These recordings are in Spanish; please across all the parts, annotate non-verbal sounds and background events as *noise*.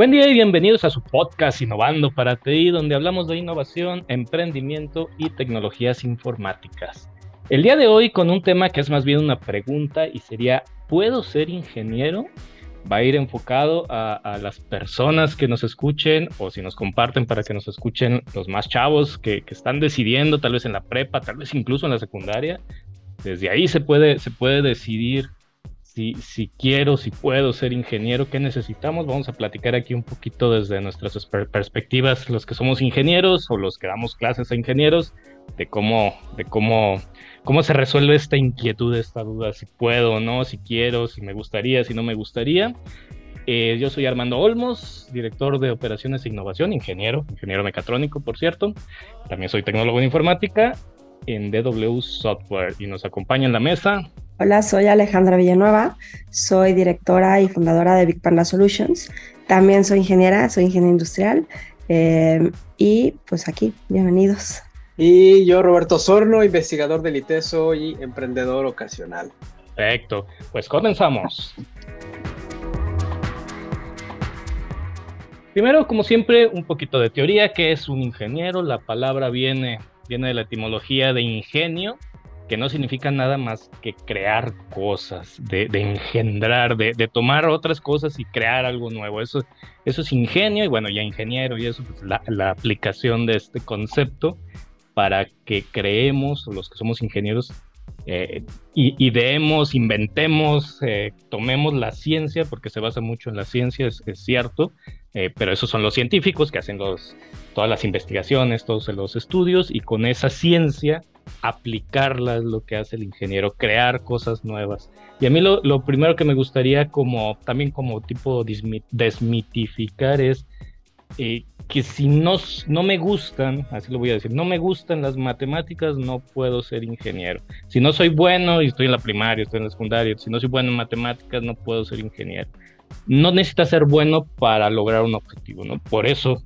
Buen día y bienvenidos a su podcast Innovando para TI, donde hablamos de innovación, emprendimiento y tecnologías informáticas. El día de hoy con un tema que es más bien una pregunta y sería, ¿puedo ser ingeniero? Va a ir enfocado a, las personas que nos escuchen o si nos comparten para que nos escuchen los más chavos que, que están decidiendo tal vez en la prepa, tal vez incluso en la secundaria. Desde ahí se puede, se puede decidir si, quiero, si puedo ser ingeniero, qué necesitamos. Vamos a platicar aquí un poquito desde nuestras perspectivas, los que somos ingenieros o los que damos clases a ingenieros, de cómo, de cómo, cómo se resuelve esta inquietud, esta duda, si puedo o no, si quiero, si me gustaría, si no me gustaría. Eh, yo soy Armando Olmos, director de operaciones e innovación, ingeniero, ingeniero mecatrónico, por cierto. También soy tecnólogo en informática en DW Software y nos acompaña en la mesa Hola, soy Alejandra Villanueva, soy directora y fundadora de Big Panda Solutions. También soy ingeniera, soy ingeniera industrial. Eh, y pues aquí, bienvenidos. Y yo, Roberto Sorno, investigador del ITESO y emprendedor ocasional. Perfecto, pues comenzamos. Primero, como siempre, un poquito de teoría. ¿Qué es un ingeniero? La palabra viene, viene de la etimología de ingenio, que no significa nada más que crear cosas, de, engendrar, de, tomar otras cosas y crear algo nuevo. Eso, eso es ingenio y bueno, ya ingeniero y eso, pues la, aplicación de este concepto para que creemos, los que somos ingenieros, eh, ideemos, inventemos, eh, tomemos la ciencia, porque se basa mucho en la ciencia, es, cierto, eh, pero esos son los científicos que hacen los, todas las investigaciones, todos los estudios, y con esa ciencia aplicarla es lo que hace el ingeniero, crear cosas nuevas. Y a mí lo, primero que me gustaría como también como tipo desmitificar es eh, que si no, no me gustan, así lo voy a decir, no me gustan las matemáticas, no puedo ser ingeniero. Si no soy bueno y estoy en la primaria, estoy en la secundaria, si no soy bueno en matemáticas, no puedo ser ingeniero. No necesitas ser bueno para lograr un objetivo, ¿no? Por eso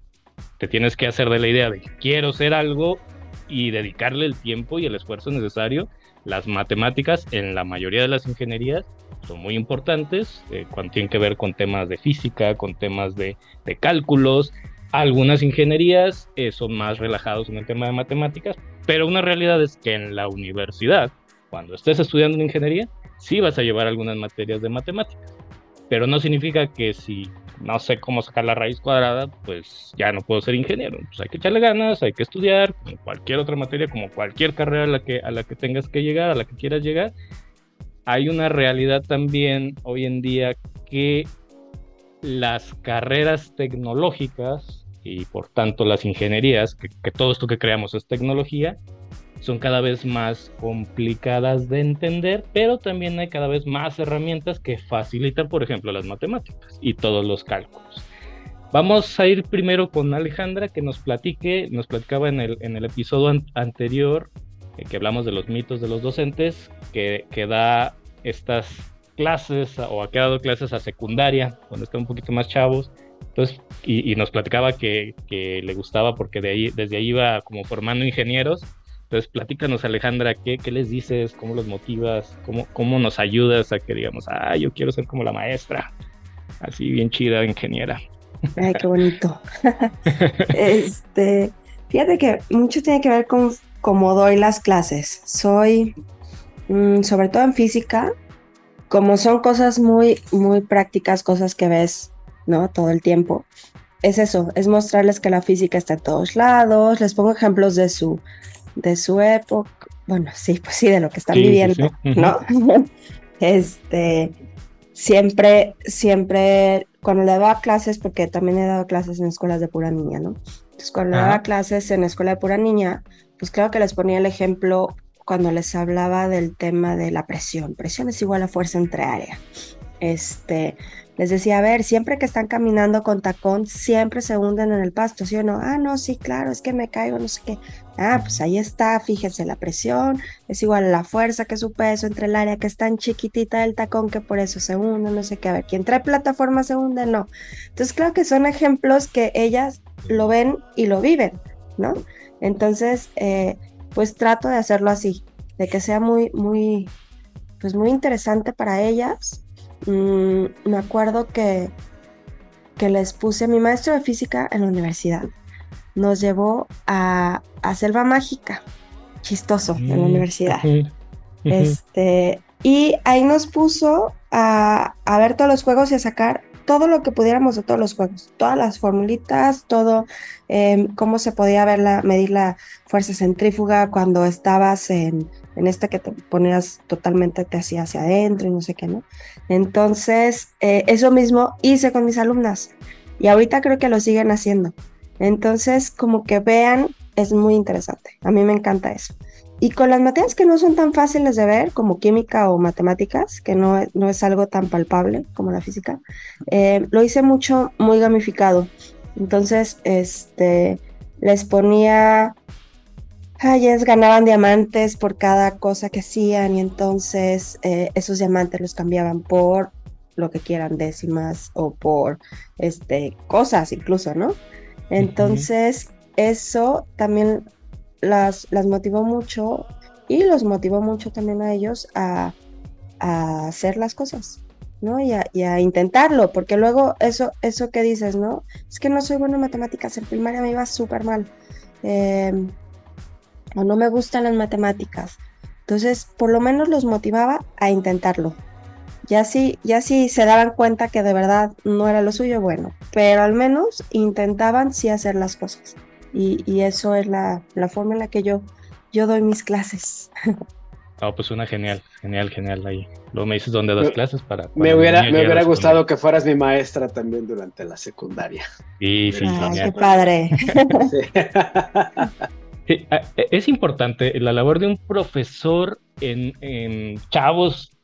te tienes que hacer de la idea de quiero ser algo y dedicarle el tiempo y el esfuerzo necesario. Las matemáticas en la mayoría de las ingenierías son muy importantes eh, cuando tienen que ver con temas de física, con temas de, de cálculos. Algunas ingenierías eh, son más relajados en el tema de matemáticas, pero una realidad es que en la universidad, cuando estés estudiando una ingeniería, sí vas a llevar algunas materias de matemáticas, pero no significa que si no sé cómo sacar la raíz cuadrada, pues ya no puedo ser ingeniero. Pues hay que echarle ganas, hay que estudiar, como cualquier otra materia, como cualquier carrera a la que, a la que tengas que llegar, a la que quieras llegar. Hay una realidad también hoy en día que las carreras tecnológicas y por tanto las ingenierías, que, que todo esto que creamos es tecnología, son cada vez más complicadas de entender, pero también hay cada vez más herramientas que facilitan, por ejemplo, las matemáticas y todos los cálculos. Vamos a ir primero con Alejandra que nos platique, nos platicaba en el, en el episodio anterior eh, que hablamos de los mitos de los docentes, que, que da estas clases o ha quedado clases a secundaria, cuando están un poquito más chavos. Entonces, y, y nos platicaba que, que, le gustaba porque de ahí, desde ahí iba como formando ingenieros entonces, platícanos, Alejandra, ¿qué, ¿qué, les dices? ¿Cómo los motivas? ¿Cómo, ¿Cómo nos ayudas a que digamos, ah, yo quiero ser como la maestra? Así, bien chida, ingeniera. Ay, qué bonito. *laughs* este, fíjate que mucho tiene que ver con cómo doy las clases. Soy, mm, sobre todo en física, como son cosas muy, muy prácticas, cosas que ves, ¿no? Todo el tiempo. Es eso, es mostrarles que la física está en todos lados. Les pongo ejemplos de su de su época, bueno, sí, pues sí, de lo que están viviendo, ¿no? *laughs* este, siempre, siempre, cuando le daba clases, porque también he dado clases en escuelas de pura niña, ¿no? Entonces, cuando le daba clases en escuela de pura niña, pues claro que les ponía el ejemplo cuando les hablaba del tema de la presión. Presión es igual a fuerza entre área. Este, les decía, a ver, siempre que están caminando con tacón, siempre se hunden en el pasto, ¿sí o no? Ah, no, sí, claro, es que me caigo, no sé qué. Ah, pues ahí está, fíjense, la presión es igual a la fuerza que su peso entre el área que es tan chiquitita del tacón que por eso se hunde, no sé qué. A ver, ¿quién trae plataforma se hunde? No. Entonces, creo que son ejemplos que ellas lo ven y lo viven, ¿no? Entonces, eh, pues trato de hacerlo así, de que sea muy, muy, pues muy interesante para ellas Mm, me acuerdo que que les puse, mi maestro de física en la universidad nos llevó a, a Selva Mágica, chistoso, en la universidad. Este, y ahí nos puso a, a ver todos los juegos y a sacar todo lo que pudiéramos de todos los juegos, todas las formulitas, todo, em, cómo se podía ver la, medir la fuerza centrífuga cuando estabas en, en este que te ponías totalmente, te hacía hacia adentro y no sé qué, ¿no? Entonces, eh, eso mismo hice con mis alumnas y ahorita creo que lo siguen haciendo. Entonces, como que vean, es muy interesante. A mí me encanta eso. Y con las materias que no son tan fáciles de ver, como química o matemáticas, que no, no es algo tan palpable como la física, eh, lo hice mucho, muy gamificado. Entonces, este, les ponía, ellas ganaban diamantes por cada cosa que hacían y entonces eh, esos diamantes los cambiaban por lo que quieran, décimas o por este, cosas incluso, ¿no? Entonces, eso también las, las motivó mucho y los motivó mucho también a ellos a, a hacer las cosas, ¿no? Y a, y a intentarlo, porque luego eso, eso que dices, ¿no? Es que no soy buena en matemáticas, en primaria me iba súper mal, eh, o no me gustan las matemáticas. Entonces, por lo menos los motivaba a intentarlo. Ya si, ya si se daban cuenta que de verdad no era lo suyo, bueno, pero al menos intentaban sí hacer las cosas. Y, y eso es la, la forma en la que yo, yo doy mis clases. *laughs* Ah, pues una genial, genial, genial ahí. Luego me dices dónde das Me- clases para. Me hubiera, me hubiera gustado que fueras mi maestra también durante la secundaria. secundaria. Sí, sí, Ay, genial. qué padre. *laughs* Sí. *laughs* E- es importante la labor de un profesor en, chavos,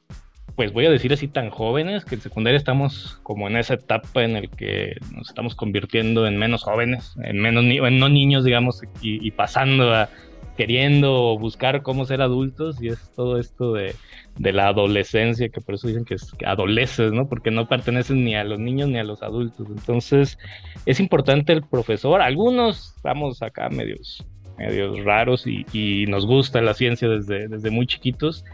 pues voy a decir así, tan jóvenes, que en secundaria estamos como en esa etapa en el que nos estamos convirtiendo en menos jóvenes, en menos en no niños, digamos, y, pasando a queriendo buscar cómo ser adultos, y es todo esto de, de la adolescencia, que por eso dicen que es adoleces, ¿no? Porque no perteneces ni a los niños ni a los adultos. Entonces, es importante el profesor. Algunos vamos acá medios medios raros y, y nos gusta la ciencia desde, desde muy chiquitos,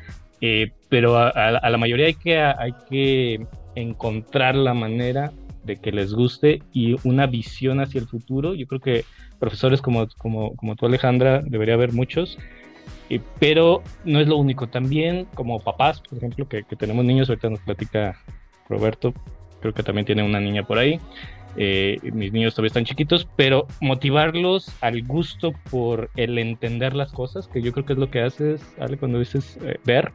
eh, pero a, a- a la mayoría hay que, hay que encontrar la manera de que les guste y una visión hacia el futuro. Yo creo que profesores como, como, como tú, Alejandra, debería haber muchos, eh, pero no es lo único. También como papás, por ejemplo, que, que tenemos niños, ahorita nos platica Roberto, creo que también tiene una niña por ahí. Eh, mis niños todavía están chiquitos, pero motivarlos al gusto por el entender las cosas, que yo creo que es lo que haces, Ale, cuando dices eh, ver.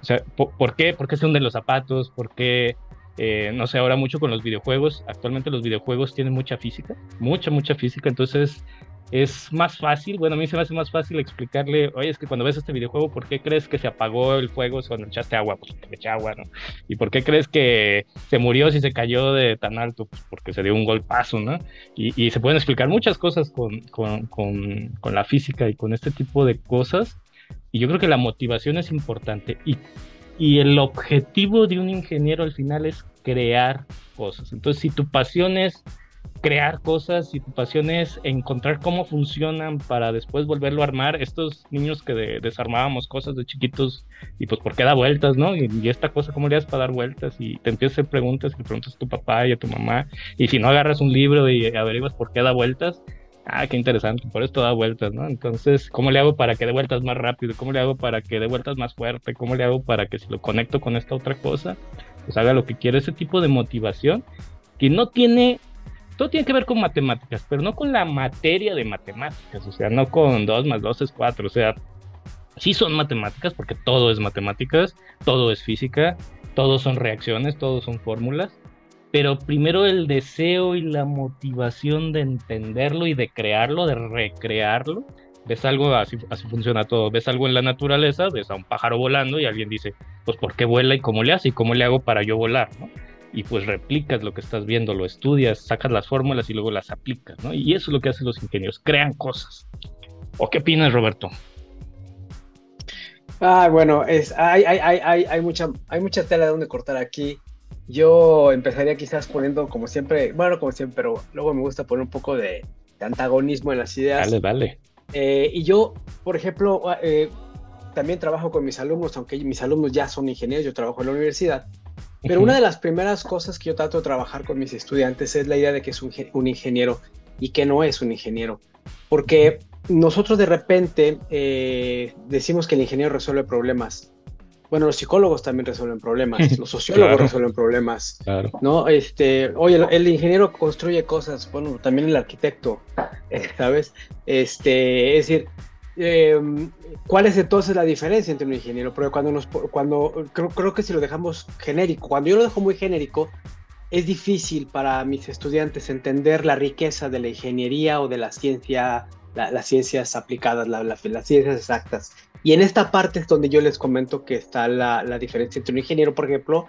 O sea, ¿por, por qué? ¿Por qué se hunden los zapatos? ¿Por qué? eh, no sé, ahora mucho con los videojuegos. Actualmente los videojuegos tienen mucha física, mucha, mucha física. Entonces es más fácil, bueno, a mí se me hace más fácil explicarle, oye, es que cuando ves este videojuego, ¿por qué crees que se apagó el fuego cuando echaste agua? Pues porque eché agua, ¿no? ¿Y por qué crees que se murió si se cayó de tan alto? Pues porque se dio un golpazo, ¿no? Y, y se pueden explicar muchas cosas con, con, con, con, la física y con este tipo de cosas. Y yo creo que la motivación es importante. Y, y el objetivo de un ingeniero al final es crear cosas. Entonces, si tu pasión es crear cosas, si tu pasión es encontrar cómo funcionan para después volverlo a armar, estos niños que de, desarmábamos cosas de chiquitos y pues por qué da vueltas, ¿no? Y, y, esta cosa, ¿cómo le das para dar vueltas? Y te empiezas a hacer preguntas y le preguntas a tu papá y a tu mamá, y si no agarras un libro y averiguas por qué da vueltas, ah, qué interesante, por esto da vueltas, ¿no? Entonces, ¿cómo le hago para que dé vueltas más rápido? ¿Cómo le hago para que dé vueltas más fuerte? ¿Cómo le hago para que si lo conecto con esta otra cosa, pues haga lo que quiere? Ese tipo de motivación que no tiene todo tiene que ver con matemáticas, pero no con la materia de matemáticas, o sea, no con 2 más 2 es 4, o sea, sí son matemáticas porque todo es matemáticas, todo es física, todos son reacciones, todos son fórmulas, pero primero el deseo y la motivación de entenderlo y de crearlo, de recrearlo. Ves algo, así, así funciona todo, ves algo en la naturaleza, ves a un pájaro volando y alguien dice, pues ¿por qué vuela y cómo le hace y cómo le hago para yo volar? ¿no? Y pues replicas lo que estás viendo, lo estudias, sacas las fórmulas y luego las aplicas, ¿no? Y eso es lo que hacen los ingenieros, crean cosas. ¿O qué opinas, Roberto? Ah, bueno, es, hay, hay, hay, hay, mucha, hay mucha tela de donde cortar aquí. Yo empezaría quizás poniendo, como siempre, bueno, como siempre, pero luego me gusta poner un poco de, de antagonismo en las ideas. Dale, dale. Eh, y yo, por ejemplo, eh, también trabajo con mis alumnos, aunque mis alumnos ya son ingenieros, yo trabajo en la universidad. Pero una de las primeras cosas que yo trato de trabajar con mis estudiantes es la idea de que es un, un ingeniero y que no es un ingeniero. Porque nosotros de repente eh, decimos que el ingeniero resuelve problemas. Bueno, los psicólogos también resuelven problemas, *laughs* los sociólogos resuelven problemas, claro. ¿no? Este, oye, el, ingeniero construye cosas, bueno, también el arquitecto, ¿sabes? Este, es decir, em, ¿cuál es entonces la diferencia entre un ingeniero? Porque cuando nos, cuando, creo, creo que si lo dejamos genérico, cuando yo lo dejo muy genérico, es difícil para mis estudiantes entender la riqueza de la ingeniería o de la ciencia las ciencias aplicadas, las ciencias exactas. Y en esta parte es donde yo les comento que está la, diferencia entre un ingeniero, por ejemplo,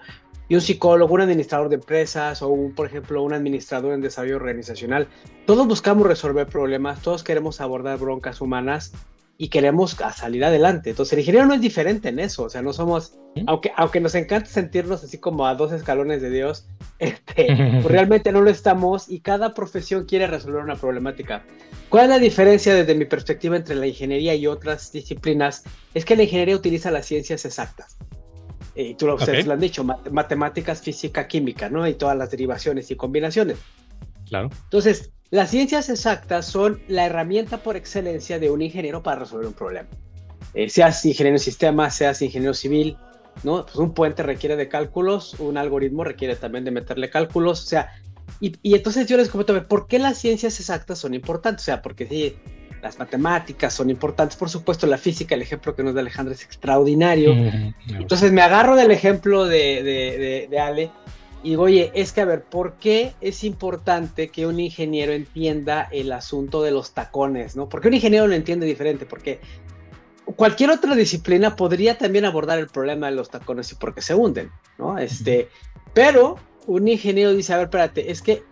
y un psicólogo, un administrador de empresas o, un, por ejemplo, un administrador en desarrollo organizacional. Todos buscamos resolver problemas, todos queremos abordar broncas humanas y queremos salir adelante. Entonces, el ingeniero no es diferente en eso, o sea, no somos, aunque, aunque nos encanta sentirnos así como a dos escalones de Dios, *laughs* este, pues *laughs* realmente no lo estamos y cada profesión quiere resolver una problemática. ¿Cuál es la diferencia desde mi perspectiva entre la ingeniería y otras disciplinas? Es que la ingeniería utiliza las ciencias exactas. Y tú lo, lo han dicho, matemáticas, física, química, ¿no? Y todas las derivaciones y combinaciones. Claro. Entonces, las ciencias exactas son la herramienta por excelencia de un ingeniero para resolver un problema. Eh, seas ingeniero en sistemas, seas ingeniero civil, ¿no? Pues un puente requiere de cálculos, un algoritmo requiere también de meterle cálculos, o sea, y, entonces yo les comento, ¿por qué las ciencias exactas son importantes? O sea, porque sí, las matemáticas son importantes, por supuesto, la física, el ejemplo que nos da Alejandro es extraordinario. Entonces me agarro del ejemplo de, de, de Ale y digo, oye, es que a ver, ¿por qué es importante que un ingeniero entienda el asunto de los tacones, ¿no? Porque un ingeniero lo entiende diferente, porque cualquier otra disciplina podría también abordar el problema de los tacones y por qué se hunden, ¿no? Este, pero un ingeniero dice, a ver, espérate, es que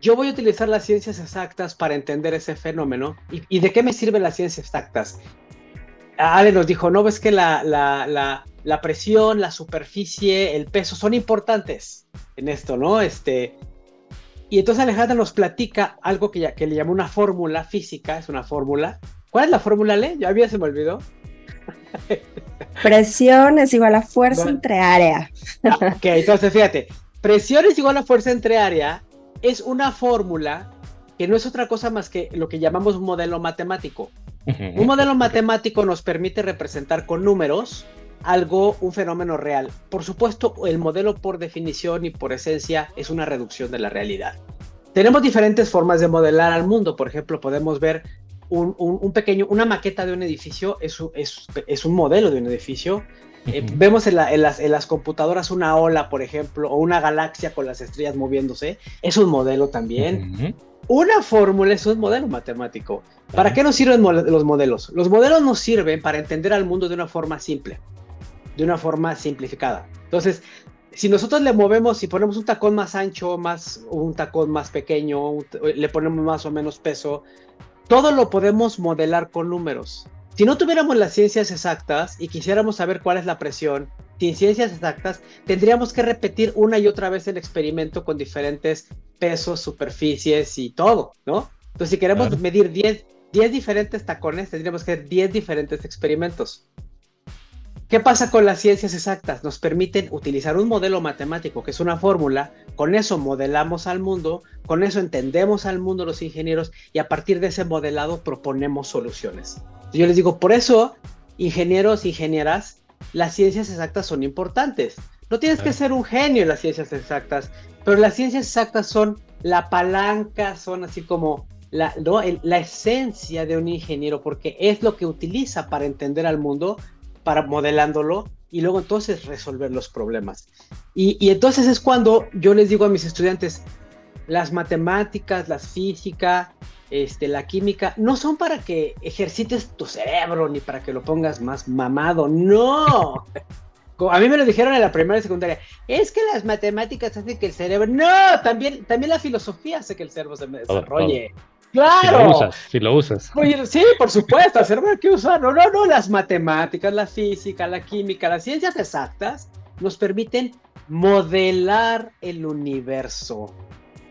yo voy a utilizar las ciencias exactas para entender ese fenómeno. ¿Y, de qué me sirven las ciencias exactas? Ale nos dijo, no, ves que la, la, la la presión, la superficie, el peso son importantes en esto, ¿no? Este, y entonces Alejandra nos platica algo que, ya, que le llamó una fórmula física, es una fórmula. ¿Cuál es la fórmula, Le? Ya había se me olvidó. *laughs* Presión es igual a fuerza entre área. Ah, ok, entonces fíjate, presión es igual a fuerza entre área es una fórmula que no es otra cosa más que lo que llamamos modelo matemático. Un modelo matemático nos permite representar con números algo, un fenómeno real. Por supuesto, el modelo por definición y por esencia es una reducción de la realidad. Tenemos diferentes formas de modelar al mundo. Por ejemplo, podemos ver un, pequeño, una maqueta de un edificio, es, es, un modelo de un edificio. Eh, vemos en, las, computadoras una ola, por ejemplo, o una galaxia con las estrellas moviéndose. Es un modelo también. Una fórmula es un modelo matemático. ¿Para qué nos sirven los modelos? Los modelos nos sirven para entender al mundo de una forma simple de una forma simplificada. Entonces, si nosotros le movemos, si ponemos un tacón más ancho, más un tacón más pequeño, le ponemos más o menos peso, todo lo podemos modelar con números. Si no tuviéramos las ciencias exactas y quisiéramos saber cuál es la presión, sin ciencias exactas, tendríamos que repetir una y otra vez el experimento con diferentes pesos, superficies y todo, ¿no? Entonces, si queremos medir 10, 10 diferentes tacones, tendríamos que hacer 10 diferentes experimentos. ¿Qué pasa con las ciencias exactas? Nos permiten utilizar un modelo matemático, que es una fórmula, con eso modelamos al mundo, con eso entendemos al mundo los ingenieros y a partir de ese modelado proponemos soluciones. Yo les digo, por eso, ingenieros, ingenieras, las ciencias exactas son importantes. No tienes que ser un genio en las ciencias exactas, pero las ciencias exactas son la palanca, son así como la, la esencia de un ingeniero, porque es lo que utiliza para entender al mundo para modelándolo y luego entonces resolver los problemas. Y, entonces es cuando yo les digo a mis estudiantes, las matemáticas, la física, este, la química, no son para que ejercites tu cerebro ni para que lo pongas más mamado, no. A mí me lo dijeron en la primaria y secundaria, es que las matemáticas hacen que el cerebro, no, también, también la filosofía hace que el cerebro se desarrolle. Claro. Si lo usas, sí, por supuesto, hacer que usar. No, no, no, las matemáticas, la física, la química, las ciencias exactas nos permiten modelar el universo.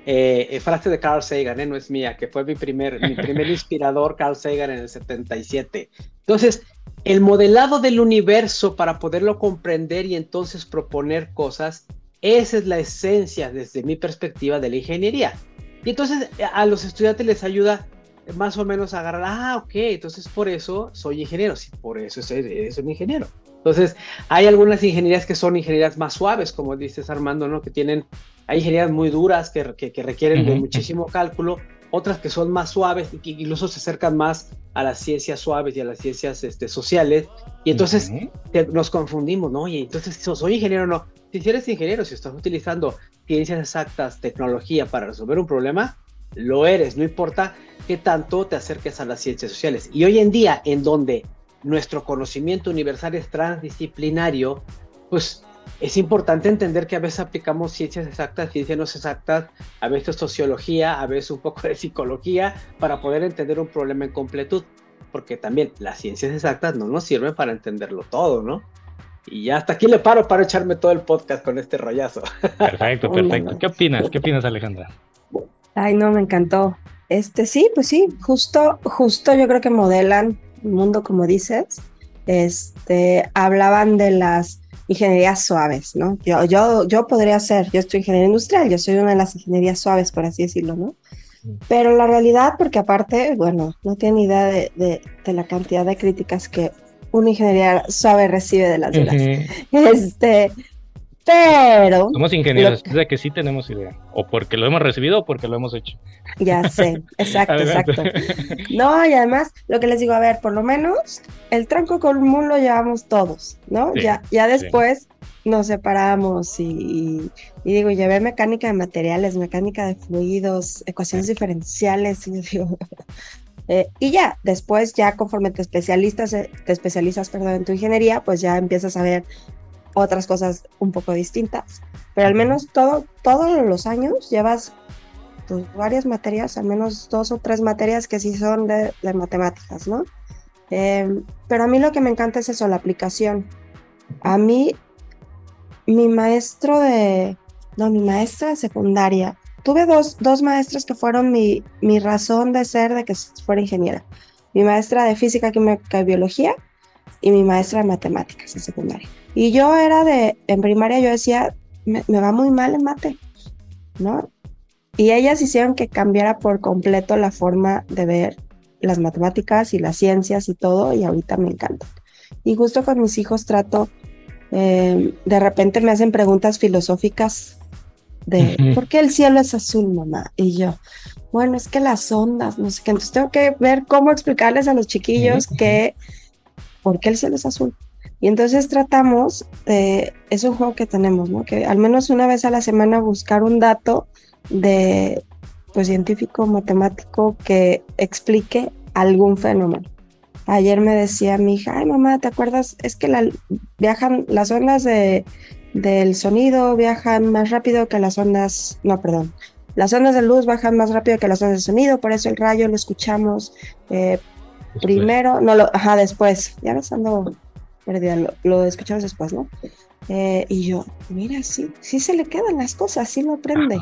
Eh, eh, frase de Carl Sagan, eh, no es mía, que fue mi primer, mi primer *laughs* inspirador, Carl Sagan, en el 77. Entonces, el modelado del universo para poderlo comprender y entonces proponer cosas Esa es la esencia desde mi perspectiva de la ingeniería. Y entonces a los estudiantes les ayuda más o menos a agarrar, ah, ok, entonces por eso soy ingeniero, sí, por eso soy, soy un ingeniero. Entonces, hay algunas ingenierías que son ingenierías más suaves, como dices Armando, ¿no? Que tienen, hay ingenierías muy duras que, que, requieren de muchísimo cálculo, otras que son más suaves y que incluso se acercan más a las ciencias suaves y a las ciencias este, sociales. Y entonces nos confundimos, ¿no? Y entonces, ¿soy ingeniero o no? Si eres ingeniero, si estás utilizando ciencias exactas, tecnología para resolver un problema, lo eres, no importa qué tanto te acerques a las ciencias sociales. Y hoy en día, en donde nuestro conocimiento universal es transdisciplinario, pues es importante entender que a veces aplicamos ciencias exactas, ciencias no exactas, a veces sociología, a veces un poco de psicología, para poder entender un problema en completud, porque también las ciencias exactas no nos sirven para entenderlo todo, ¿no? Y ya hasta aquí le paro para echarme todo el podcast con este rollazo. Perfecto, perfecto. ¿Qué opinas? ¿Qué opinas, Alejandra? Ay, no, me encantó. Este sí, pues sí, justo, justo yo creo que modelan el mundo como dices. Este, hablaban de las ingenierías suaves, ¿no? Yo, yo, yo podría ser, yo estoy ingeniero industrial, yo soy una de las ingenierías suaves, por así decirlo, ¿no? Pero la realidad, porque aparte, bueno, no tiene idea de, de, de la cantidad de críticas que una ingeniería suave recibe de las demás. *laughs* Este, pero. Somos ingenieros, o sea que sí tenemos idea. O porque lo hemos recibido o porque lo hemos hecho. Ya sé, *laughs* exacto, exacto. No, y además, lo que les digo, a ver, por lo menos el tronco común lo llevamos todos, ¿no? ya, ya después nos separamos y, y, digo, llevé mecánica de materiales, mecánica de fluidos, ecuaciones diferenciales, y digo. *laughs* Eh, y ya, después ya conforme te especialistas, eh, te especializas perdón, en tu ingeniería, pues ya empiezas a ver otras cosas un poco distintas. Pero al menos todo, todos los años llevas pues, varias materias, al menos dos o tres materias que sí son de, matemáticas, ¿no? Em, pero a mí lo que me encanta es eso, la aplicación. A mí, mi maestro de, no, mi maestra de secundaria, tuve dos, dos maestras que fueron mi, mi razón de ser de que fuera ingeniera. Mi maestra de física, química y biología y mi maestra de matemáticas en secundaria. Y yo era de, en primaria yo decía, me, va muy mal en mate, ¿no? Y ellas hicieron que cambiara por completo la forma de ver las matemáticas y las ciencias y todo, y ahorita me encantan. Y justo con mis hijos trato, eh, de repente me hacen preguntas filosóficas de, ¿por qué el cielo es azul, mamá? Y yo, bueno, es que las ondas, no sé qué, entonces tengo que ver cómo explicarles a los chiquillos que, ¿por qué el cielo es azul? Y entonces tratamos de, es un juego que tenemos, ¿no? Que al menos una vez a la semana buscar un dato de, pues, científico, matemático que explique algún fenómeno. Ayer me decía mi hija, ay mamá, ¿te acuerdas? Es que la, viajan las ondas de, del sonido, viajan más rápido que las ondas, no, perdón, las ondas de luz bajan más rápido que las ondas de sonido, por eso el rayo lo escuchamos eh, primero, no lo, ajá, después, ya nos ando lo, escuchamos después, ¿no? Eh, y yo, mira, sí, sí se le quedan las cosas, sí lo aprende.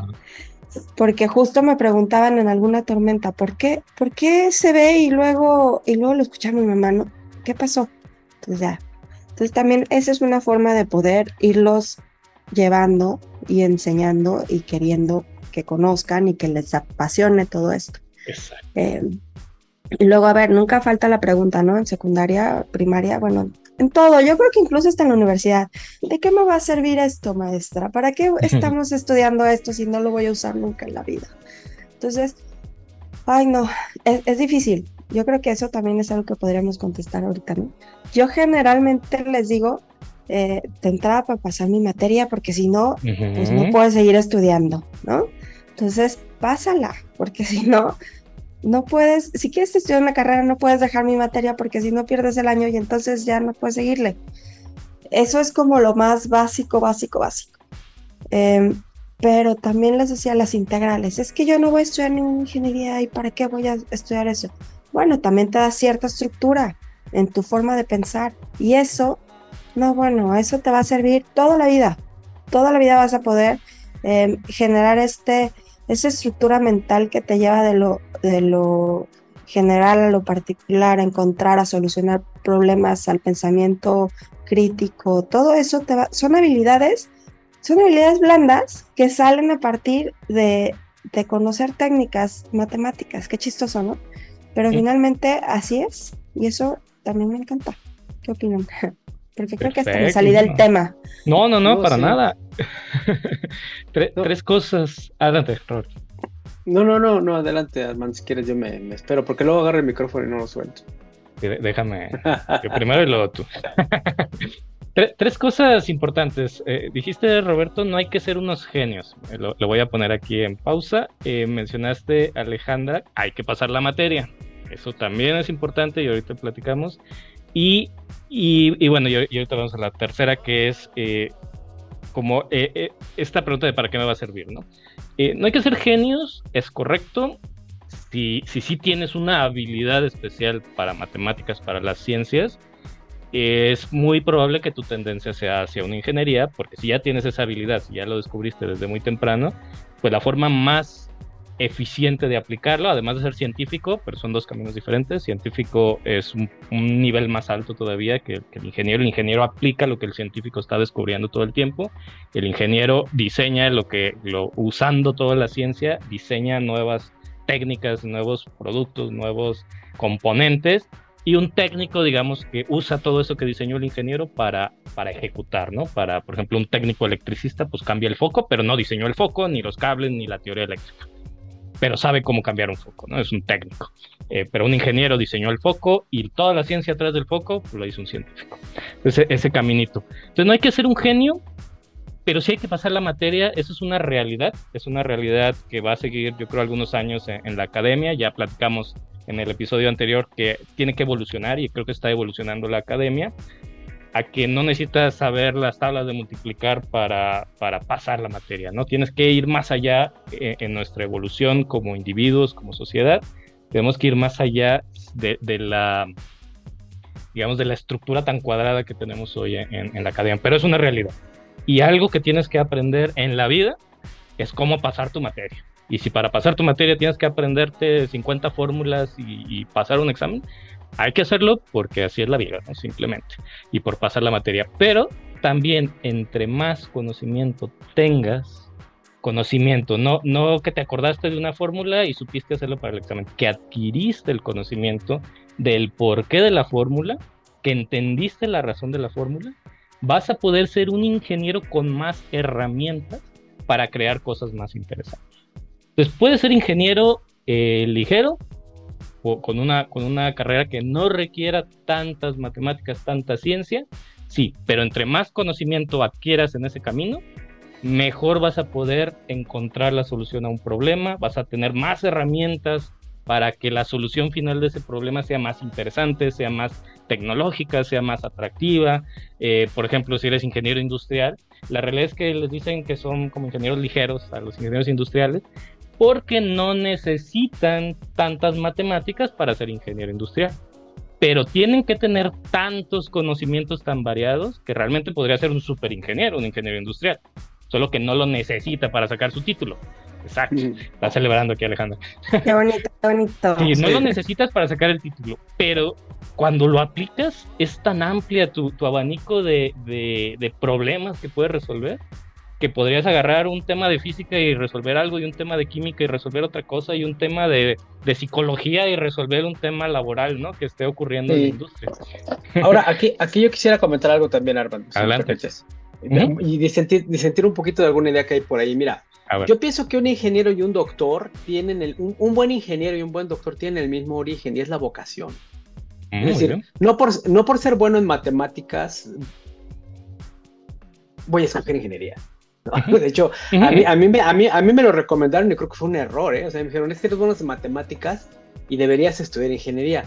Porque justo me preguntaban en alguna tormenta, ¿por qué, ¿por qué se ve y luego, y luego lo escucha mi mamá, ¿no? ¿Qué pasó? Entonces ya. Entonces también esa es una forma de poder irlos llevando y enseñando y queriendo que conozcan y que les apasione todo esto. Exacto. Eh, y luego, a ver, nunca falta la pregunta, ¿no? En secundaria, primaria, bueno, en todo. Yo creo que incluso está en la universidad. ¿De qué me va a servir esto, maestra? ¿Para qué *laughs* estamos estudiando esto si no lo voy a usar nunca en la vida? Entonces, ay no, es, difícil. Yo creo que eso también es algo que podríamos contestar ahorita, ¿no? Yo generalmente les digo, eh, te entraba para pasar mi materia porque si no, pues no puedes seguir estudiando, ¿no? Entonces, pásala, porque *laughs* si no, no puedes, si quieres estudiar una carrera, no puedes dejar mi materia porque si no pierdes el año y entonces ya no puedes seguirle. Eso es como lo más básico, básico, básico. Em, pero también les decía las integrales, es que yo no voy a estudiar ninguna ingeniería y para qué voy a estudiar eso. Bueno, también te da cierta estructura en tu forma de pensar y eso, no, bueno, eso te va a servir toda la vida. Toda la vida vas a poder em, generar este esa estructura mental que te lleva de lo, de lo general a lo particular, a encontrar, a solucionar problemas, al pensamiento crítico, todo eso te va, son habilidades son habilidades blandas que salen a partir de, conocer técnicas matemáticas. Qué chistoso, ¿no? Pero finalmente así es. Y eso también me encanta. ¿Qué opinan? *laughs* Porque creo que hasta me salí del tema. No, no, no, para nada. *laughs* Tres cosas. Adelante, Robert. No, no, no, no, adelante, Armand, si quieres yo me, espero, porque luego agarro el micrófono y no lo suelto. déjame, *laughs* primero y luego tú. *laughs* tres cosas importantes. Eh, dijiste, Roberto, no hay que ser unos genios. Eh, lo, voy a poner aquí en pausa. Eh, mencionaste, Alejandra, hay que pasar la materia. Eso también es importante y ahorita platicamos. Y, y, bueno, y, ahorita vamos a la tercera, que es como esta pregunta de para qué me va a servir, ¿no? no hay que ser genios, es correcto. Si, si sí tienes una habilidad especial para matemáticas, para las ciencias, es muy probable que tu tendencia sea hacia una ingeniería, porque si ya tienes esa habilidad, si ya lo descubriste desde muy temprano, pues la forma más eficiente de aplicarlo, además de ser científico, pero son dos caminos diferentes. Científico es un, nivel más alto todavía que, el ingeniero. El ingeniero aplica lo que el científico está descubriendo todo el tiempo. El ingeniero diseña lo que, lo, usando toda la ciencia, diseña nuevas técnicas, nuevos productos, nuevos componentes y un técnico, digamos, que usa todo eso que diseñó el ingeniero para, para ejecutar, ¿no? Para, por ejemplo, un técnico electricista, pues cambia el foco, pero no diseñó el foco, ni los cables, ni la teoría eléctrica. Pero sabe cómo cambiar un foco, ¿no? Es un técnico. Eh, pero un ingeniero diseñó el foco y toda la ciencia atrás del foco pues, lo hizo un científico. Ese, ese caminito. Entonces no hay que ser un genio, pero sí hay que pasar la materia, eso es una realidad, es una realidad que va a seguir yo creo algunos años en, en la academia, ya platicamos en el episodio anterior que tiene que evolucionar y creo que está evolucionando la academia a que no necesitas saber las tablas de multiplicar para, para pasar la materia, ¿no? Tienes que ir más allá eh, en, nuestra evolución como individuos, como sociedad. Tenemos que ir más allá de, de, la, digamos, de la estructura tan cuadrada que tenemos hoy en, en la academia. Pero es una realidad. Y algo que tienes que aprender en la vida es cómo pasar tu materia. Y si para pasar tu materia tienes que aprenderte 50 fórmulas y, pasar un examen, hay que hacerlo porque así es la vida, ¿no? simplemente. Y por pasar la materia. Pero también entre más conocimiento tengas, conocimiento, no, no que te acordaste de una fórmula y supiste hacerlo para el examen, que adquiriste el conocimiento del porqué de la fórmula, que entendiste la razón de la fórmula, vas a poder ser un ingeniero con más herramientas para crear cosas más interesantes. Entonces puede ser ingeniero eh, ligero con una, con una carrera que no requiera tantas matemáticas, tanta ciencia, sí, pero entre más conocimiento adquieras en ese camino, mejor vas a poder encontrar la solución a un problema, vas a tener más herramientas para que la solución final de ese problema sea más interesante, sea más tecnológica, sea más atractiva. Eh, por ejemplo, si eres ingeniero industrial, la realidad es que les dicen que son como ingenieros ligeros a los ingenieros industriales, porque no necesitan tantas matemáticas para ser ingeniero industrial. Pero tienen que tener tantos conocimientos tan variados que realmente podría ser un super ingeniero, un ingeniero industrial, solo que no lo necesita para sacar su título. Exacto. Está celebrando aquí Alejandra. Qué bonito, qué bonito. Sí, no lo necesitas para sacar el título, pero cuando lo aplicas es tan amplia tu, abanico de, de, problemas que puedes resolver que podrías agarrar un tema de física y resolver algo, y un tema de química y resolver otra cosa, y un tema de, psicología y resolver un tema laboral, ¿no? Que esté ocurriendo en la industria. Ahora, aquí, aquí yo quisiera comentar algo también, Armando. Adelante. Y de sentir, un poquito de alguna idea que hay por ahí. Mira, yo pienso que un ingeniero y un doctor tienen el, un, buen ingeniero y un buen doctor tienen el mismo origen y es la vocación. es decir, no por, no por ser bueno en matemáticas voy a escoger ingeniería. *laughs* De hecho, a mí, a, mí, a, mí, a mí me lo recomendaron y creo que fue un error, ¿eh? O sea, me dijeron, es que eres bueno en matemáticas y deberías estudiar ingeniería.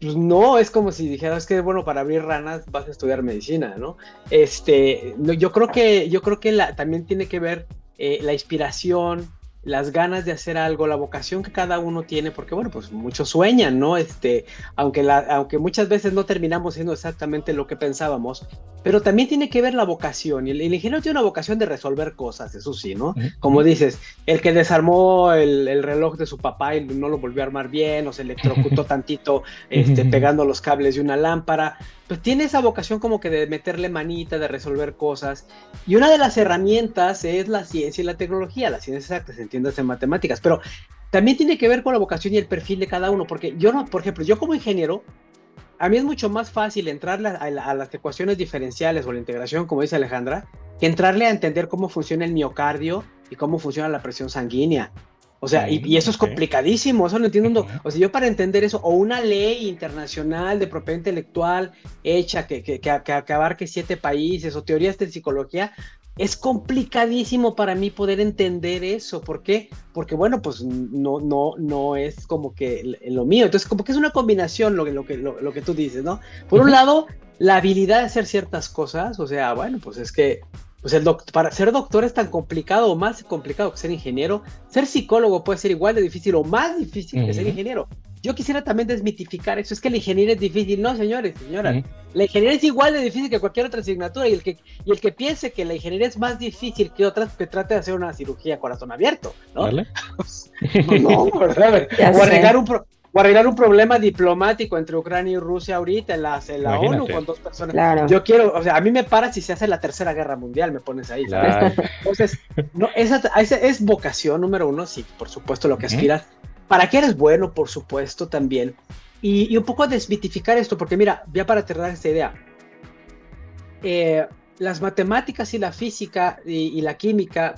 Pues no, es como si dijeras, es que bueno para abrir ranas, vas a estudiar medicina, ¿no? Este, yo creo que, yo creo que la, también tiene que ver eh, la inspiración, las ganas de hacer algo, la vocación que cada uno tiene, porque bueno, pues muchos sueñan, ¿no? Este, aunque, la, aunque muchas veces no terminamos siendo exactamente lo que pensábamos, pero también tiene que ver la vocación, y el, ingeniero tiene una vocación de resolver cosas, eso sí, ¿no? Como dices, el que desarmó el, reloj de su papá y no lo volvió a armar bien, o se electrocutó *laughs* tantito este, pegando los cables de una lámpara, pues tiene esa vocación como que de meterle manita, de resolver cosas. Y una de las herramientas es la ciencia y la tecnología, la ciencia exacta, se entiende en matemáticas, pero también tiene que ver con la vocación y el perfil de cada uno, porque yo no, por ejemplo, yo como ingeniero, a mí es mucho más fácil entrarle a, las ecuaciones diferenciales o la integración, como dice Alejandra, que entrarle a entender cómo funciona el miocardio y cómo funciona la presión sanguínea. O sea, y, eso es complicadísimo, eso no entiendo. O sea, yo para entender eso, o una ley internacional de propiedad intelectual hecha que, que, que, que abarque siete países, o teorías de psicología, es complicadísimo para mí poder entender eso. ¿Por qué? Porque, bueno, pues no, no, no es como que lo mío. Entonces, como que es una combinación lo, lo, que, lo, que tú dices, ¿no? Por un lado, la habilidad de hacer ciertas cosas, o sea, bueno, pues es que pues el para ser doctor es tan complicado o más complicado que ser ingeniero. Ser psicólogo puede ser igual de difícil o más difícil que ser ingeniero. Yo quisiera también desmitificar eso. Es que la ingeniería es difícil. No, señores, señoras. La ingeniería es igual de difícil que cualquier otra asignatura. Y el, que, y el que piense que la ingeniería es más difícil que otras, que trate de hacer una cirugía a corazón abierto. ¿no? ¿Vale? *laughs* no, no, ¿verdad? O arreglar un, o arreglar un problema diplomático entre Ucrania y Rusia ahorita en la, en la ONU con dos personas. Yo quiero, o sea, a mí me para si se hace la tercera guerra mundial, me pones ahí, ¿sabes? Entonces, no, esa, es vocación número uno, sí, por supuesto, lo que aspiras. ¿Para qué eres bueno? Por supuesto, también. Y, un poco desmitificar esto, porque mira, ya para terminar esta idea, eh, las matemáticas y la física y la química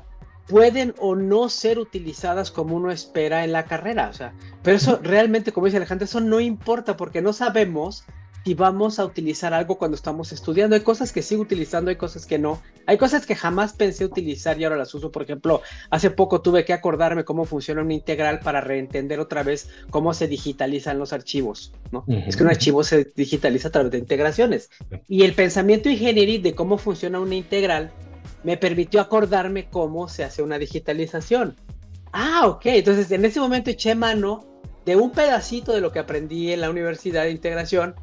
pueden o no ser utilizadas como uno espera en la carrera. O sea, pero eso realmente, como dice Alejandro, eso no importa porque no sabemos si vamos a utilizar algo cuando estamos estudiando. Hay cosas que sigo utilizando, hay cosas que no. Hay cosas que jamás pensé utilizar y ahora las uso. Por ejemplo, hace poco tuve que acordarme cómo funciona una integral para reentender otra vez cómo se digitalizan los archivos. ¿no? Es que un archivo se digitaliza a través de integraciones. Y el pensamiento ingenieril de cómo funciona una integral me permitió acordarme cómo se hace una digitalización. Ah, ok, entonces en ese momento eché mano de un pedacito de lo que aprendí en la universidad de integración.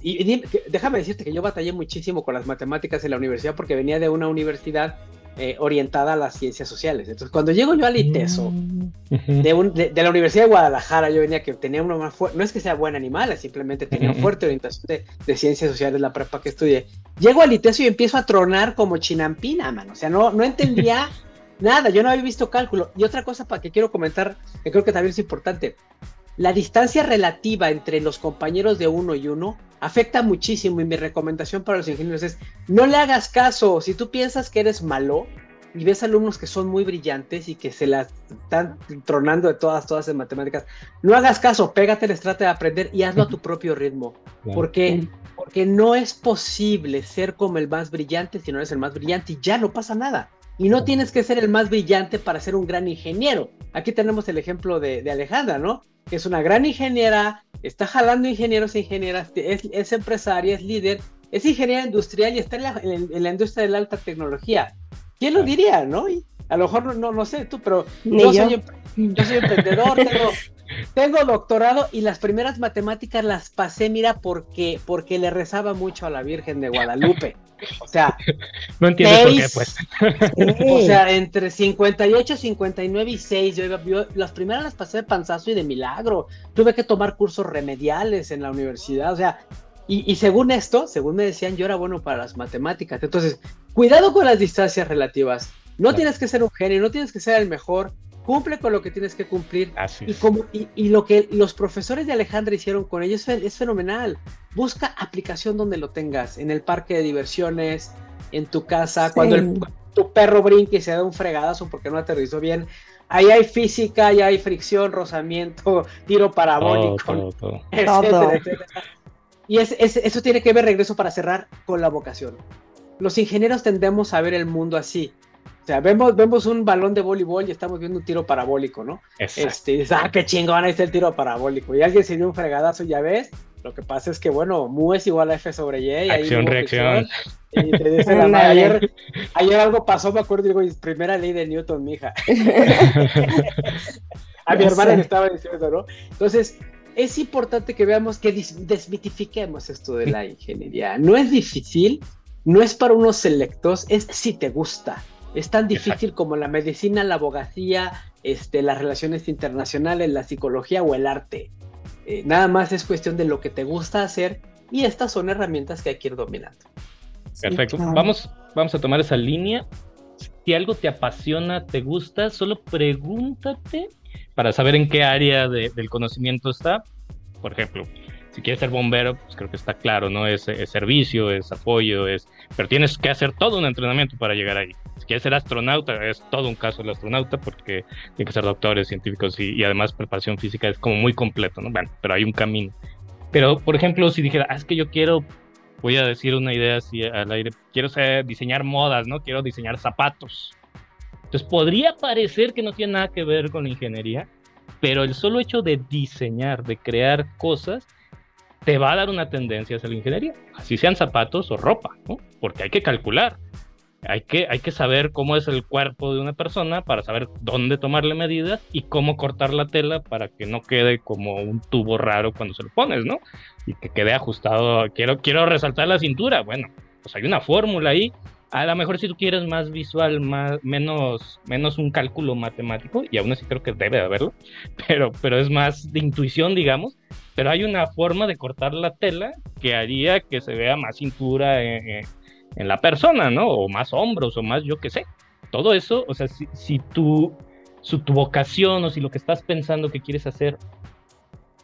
y, déjame decirte que yo batallé muchísimo con las matemáticas en la universidad porque venía de una universidad eh, orientada a las ciencias sociales. Entonces, cuando llego yo al ITESO, mm. de, de, la Universidad de Guadalajara, yo venía que tenía una más fuerte, no es que sea buena animal, simplemente tenía fuerte orientación de, ciencias sociales, la prepa que estudié. Llego al ITESO y empiezo a tronar como chinampina, mano. O sea, no, no entendía *laughs* nada, yo no había visto cálculo. Y otra cosa para que quiero comentar, que creo que también es importante, la distancia relativa entre los compañeros de uno y uno afecta muchísimo y mi recomendación para los ingenieros es no le hagas caso. Si tú piensas que eres malo y ves alumnos que son muy brillantes y que se las están tronando de todas, todas en matemáticas, no hagas caso, pégate, les trata de aprender y hazlo a tu propio ritmo. Porque, porque no es posible ser como el más brillante si no eres el más brillante y ya no pasa nada. Y no tienes que ser el más brillante para ser un gran ingeniero. Aquí tenemos el ejemplo de, de Alejandra, ¿no? que es una gran ingeniera, está jalando ingenieros e ingenieras, es, empresaria, es líder, es ingeniera industrial y está en la, industria de la alta tecnología. ¿Quién lo diría, no? a lo mejor no, no, sé tú, pero yo, Soy, yo soy emprendedor, tengo, tengo doctorado y las primeras matemáticas las pasé, mira, porque, porque le rezaba mucho a la Virgen de Guadalupe. O sea, no entiendo por qué, pues. O sea, entre 58, 59 y 6, yo, yo, las primeras las pasé de panzazo y de milagro. Tuve que tomar cursos remediales en la universidad, o sea, y, y, según esto, según me decían, yo era bueno para las matemáticas. Entonces, cuidado con las distancias relativas. No tienes que ser un genio, no tienes que ser el mejor, cumple con lo que tienes que cumplir. y, como, y, lo que los profesores de Alejandra hicieron con ellos es, fenomenal. Busca aplicación donde lo tengas, en el parque de diversiones, en tu casa, cuando tu perro brinque y se da un fregadazo porque no aterrizó bien. Ahí hay física, ahí hay fricción, rozamiento, *laughs* tiro parabólico, *laughs* Y eso tiene que ver, regreso para cerrar, con la vocación. Los ingenieros tendemos a ver el mundo así o sea, vemos, vemos un balón de voleibol y estamos viendo un tiro parabólico, ¿no? Este, dices, ah, qué chingón, ahí está el tiro parabólico. Y alguien se dio un fregadazo, ya ves. Lo que pasa es que, bueno, mu es igual a F sobre Y. Acción, reacción. Y te dice la *laughs* ayer, ayer algo pasó, me acuerdo, digo, primera ley de Newton, mija. *laughs* *laughs* a mi hermana le estaba diciendo, ¿no? Entonces, es importante que veamos que desmitifiquemos esto de la ingeniería. No es difícil, no es para unos selectos, es si te gusta. Es tan difícil como la medicina, la abogacía, este, las relaciones internacionales, la psicología o el arte. Eh, nada más es cuestión de lo que te gusta hacer Y estas son herramientas que hay que ir dominando. Perfecto. Vamos, vamos a tomar esa línea. Si algo te apasiona, te gusta, solo pregúntate para saber en qué área del conocimiento está. Por ejemplo, si quieres ser bombero, pues creo que está claro, ¿no? Es, servicio, es apoyo, es... Pero tienes que hacer todo un entrenamiento para llegar ahí. Si quieres ser astronauta, es todo un caso el astronauta porque tiene que ser doctores, científicos y, además preparación física es como muy completo, ¿no? Bueno, pero hay un camino. Pero, por ejemplo, si dijera, ah, es que yo quiero, voy a decir una idea así al aire, quiero ser, diseñar modas, ¿no? Quiero diseñar zapatos. Entonces podría parecer que no tiene nada que ver con la ingeniería, pero el solo hecho de diseñar, de crear cosas, te va a dar una tendencia hacia la ingeniería, así sean zapatos o ropa, ¿no? Porque hay que calcular, hay que, saber cómo es el cuerpo de una persona para saber dónde tomarle medidas y cómo cortar la tela para que no quede como un tubo raro cuando se lo pones, ¿no? Y que quede ajustado. Quiero, resaltar la cintura. Bueno, pues hay una fórmula ahí a lo mejor si tú quieres más visual, más, menos, un cálculo matemático, y aún así creo que debe de haberlo, *laughs* pero, pero es más de intuición, digamos, pero hay una forma de cortar la tela que haría que se vea más cintura en, la persona, ¿no? O más hombros, o más yo qué sé. Todo eso, o sea, si, si tu, tu vocación o si lo que estás pensando que quieres hacer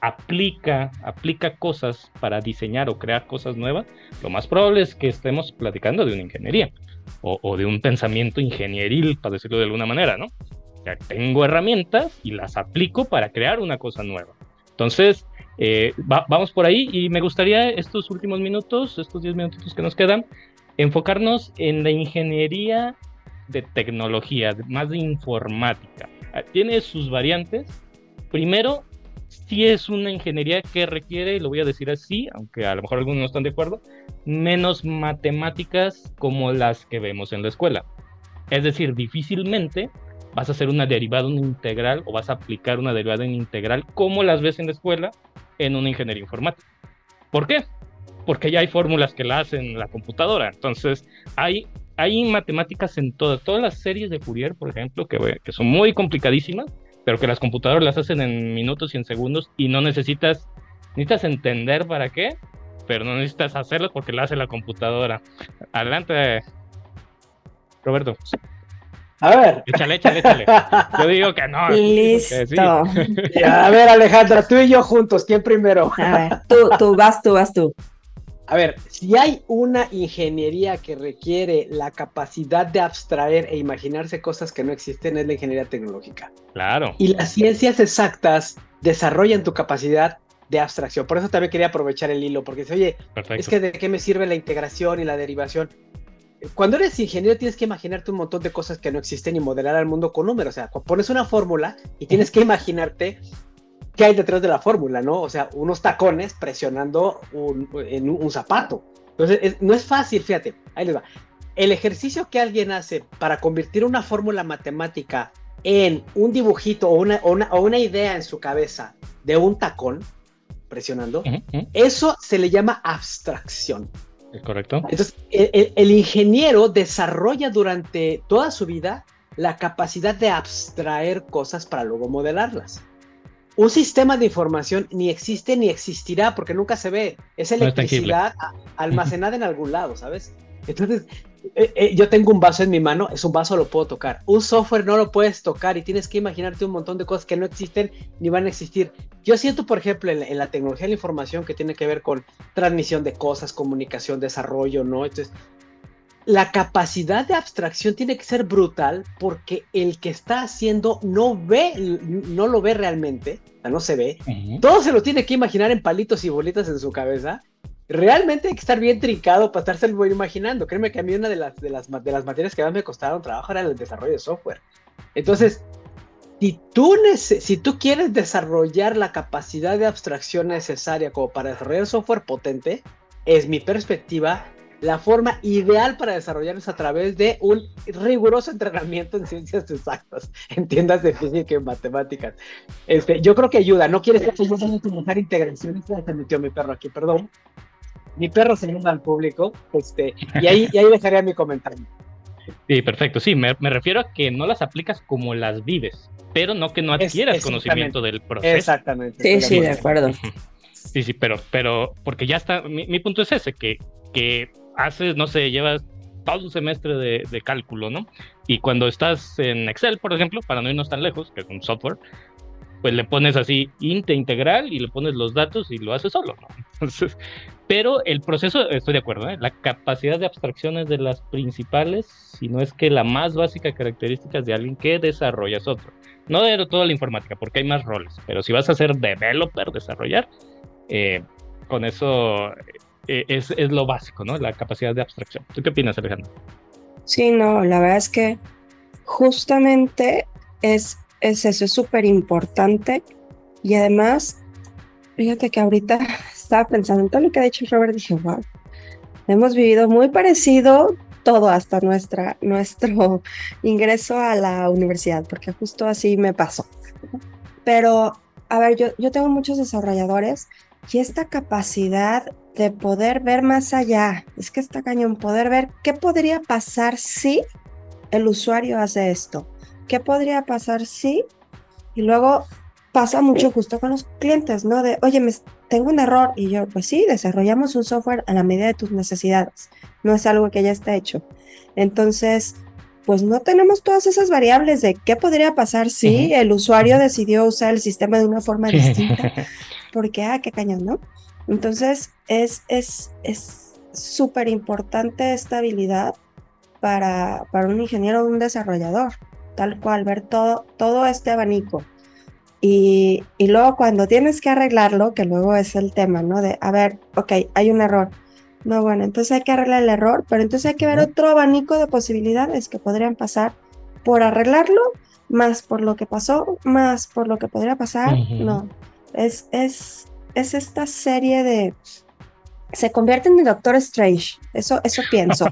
aplica, aplica cosas para diseñar o crear cosas nuevas, lo más probable es que estemos platicando de una ingeniería o, de un pensamiento ingenieril, para decirlo de alguna manera, ¿no? O tengo herramientas y las aplico para crear una cosa nueva. Entonces, eh, vamos por ahí y me gustaría estos últimos minutos, estos 10 minutitos que nos quedan, enfocarnos en la ingeniería de tecnología, más de informática. Ah, tiene sus variantes. Primero, sí es una ingeniería que requiere, lo voy a decir así, aunque a lo mejor algunos no están de acuerdo, menos matemáticas como las que vemos en la escuela. Es decir, difícilmente vas a hacer una derivada, una integral, o vas a aplicar una derivada en integral como las ves en la escuela en una ingeniería informática. ¿Por qué? Porque ya hay fórmulas que la hacen la computadora. Entonces, hay, hay matemáticas en todas, todas las series de Fourier, por ejemplo, que, que son muy complicadísimas, pero que las computadoras las hacen en minutos y en segundos y no necesitas, necesitas entender para qué, pero no necesitas hacerlo porque lo hace la computadora. Adelante, Roberto. A ver. Échale, échale, échale. Yo digo que no. Listo. a ver, Alejandra, tú y yo juntos, ¿quién primero? A ver, tú, tú vas, tú vas tú. A ver, si hay una ingeniería que requiere la capacidad de abstraer e imaginarse cosas que no existen, es la ingeniería tecnológica. Claro. Y las ciencias exactas desarrollan tu capacidad de abstracción. Por eso también quería aprovechar el hilo, porque dice, oye, es que de qué me sirve la integración y la derivación. Cuando eres ingeniero tienes que imaginarte un montón de cosas que no existen y modelar al mundo con números. O sea, pones una fórmula y tienes que imaginarte qué hay detrás de la fórmula, ¿no? O sea, unos tacones presionando un, en un, zapato. Entonces, no es fácil, fíjate, ahí les va. El ejercicio que alguien hace para convertir una fórmula matemática en un dibujito o una, o una, idea en su cabeza de un tacón presionando, eso se le llama abstracción. ¿Es correcto? Entonces, el, ingeniero desarrolla durante toda su vida la capacidad de abstraer cosas para luego modelarlas un sistema de información ni existe ni existirá porque nunca se ve. Es electricidad almacenada en algún lado, ¿sabes? Entonces, eh, eh, yo tengo un vaso en mi mano, es un vaso, lo puedo tocar. Un software no lo puedes tocar y tienes que imaginarte un montón de cosas que no existen ni van a existir. Yo siento, por ejemplo, en, la tecnología de la información que tiene que ver con transmisión de cosas, comunicación, desarrollo, ¿no? Entonces, la capacidad de abstracción tiene que ser brutal porque el que está haciendo no ve, no lo ve realmente, no se ve. Todo se lo tiene que imaginar en palitos y bolitas en su cabeza. Realmente hay que estar bien trincado para estarse imaginando. Créeme que a mí una de las, de las, de las materias que más me costaron trabajo era el desarrollo de software. Entonces, si tú, si tú quieres desarrollar la capacidad de abstracción necesaria como para desarrollar software potente, es mi perspectiva, la forma ideal para desarrollarlos a través de un riguroso entrenamiento en ciencias exactas, *laughs* en tiendas de física y matemáticas. Este, yo creo que ayuda, no quieres que yo utilizar integraciones, se metió mi perro aquí, perdón. Mi perro se llama al público, este, y ahí, y ahí dejaría mi comentario. Sí, perfecto. Sí, me, me, refiero a que no las aplicas como las vives, pero no que no adquieras conocimiento del proceso. Exactamente. Sí, sí, de acuerdo. *laughs* Sí, sí, pero, pero, porque ya está, mi, punto es ese, que, que haces, no sé, llevas todo un semestre de, cálculo, ¿no? Y cuando estás en Excel, por ejemplo, para no irnos tan lejos, que es un software, pues le pones así inte integral y le pones los datos y lo hace solo, ¿no? *laughs* Entonces, pero el proceso, estoy de acuerdo, ¿eh? la capacidad de abstracción es de las principales, si no es que la más básica característica de alguien que desarrolla software. No de toda la informática, porque hay más roles, pero si vas a ser developer, desarrollar, eh, con eso eh, es, es, lo básico, ¿no? La capacidad de abstracción. ¿Tú qué opinas, Alejandro? Sí, no, la verdad es que justamente es es eso, es súper importante. Y además, fíjate que ahorita *laughs* estaba pensando en todo lo que ha dicho Robert, dije, wow, hemos vivido muy parecido todo hasta nuestra, nuestro *laughs* ingreso a la universidad, porque justo así me pasó. Pero, a ver, yo, yo tengo muchos desarrolladores y esta capacidad de poder ver más allá, es que está cañón, poder ver qué podría pasar si el usuario hace esto ¿qué podría pasar si? Y luego pasa mucho justo con los clientes, ¿no? De, oye, me, tengo un error y yo, pues sí, desarrollamos un software a la medida de tus necesidades, no es algo que ya está hecho. Entonces, pues no tenemos todas esas variables de qué podría pasar si el usuario decidió usar el sistema de una forma distinta, *laughs* porque, ah, qué cañón, ¿no? Entonces, es es súper importante esta habilidad para, para un ingeniero o un desarrollador tal cual, ver todo, todo este abanico. Y, y, luego cuando tienes que arreglarlo, que luego es el tema, ¿no? De, a ver, ok, hay un error. No, bueno, entonces hay que arreglar el error, pero entonces hay que ver otro abanico de posibilidades que podrían pasar por arreglarlo, más por lo que pasó, más por lo que podría pasar. No, es, es, es esta serie de, se convierte en el Doctor Strange. Eso, eso pienso,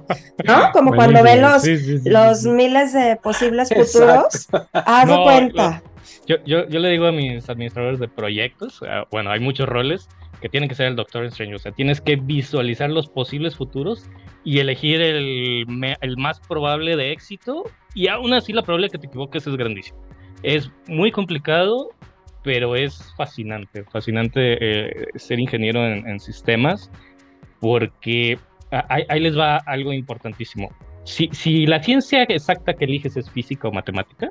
¿no? *laughs* Como cuando ve los, los miles de posibles futuros. Haz cuenta. Yo, yo, yo, le digo a mis administradores de proyectos, bueno, hay muchos roles que tienen que ser el Doctor Strange, o sea, tienes que visualizar los posibles futuros y elegir el, el más probable de éxito y aún así la probabilidad que te equivoques es grandísima. Es muy complicado, pero es fascinante, fascinante eh, ser ingeniero en, sistemas, porque ahí, les va algo importantísimo. Si, si, la ciencia exacta que eliges es física o matemática,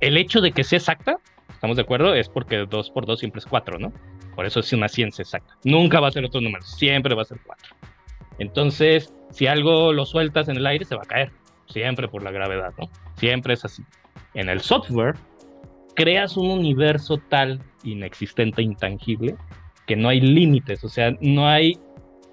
el hecho de que sea exacta, estamos de acuerdo, es porque 2 por 2 siempre es 4, ¿no? Por eso es una ciencia exacta. Nunca va a ser otro número, siempre va a ser 4. Entonces, si algo lo sueltas en el aire, se va a caer, siempre por la gravedad, ¿no? Siempre es así. En el software, creas un universo tal, inexistente, intangible, que no hay límites, o sea, no hay,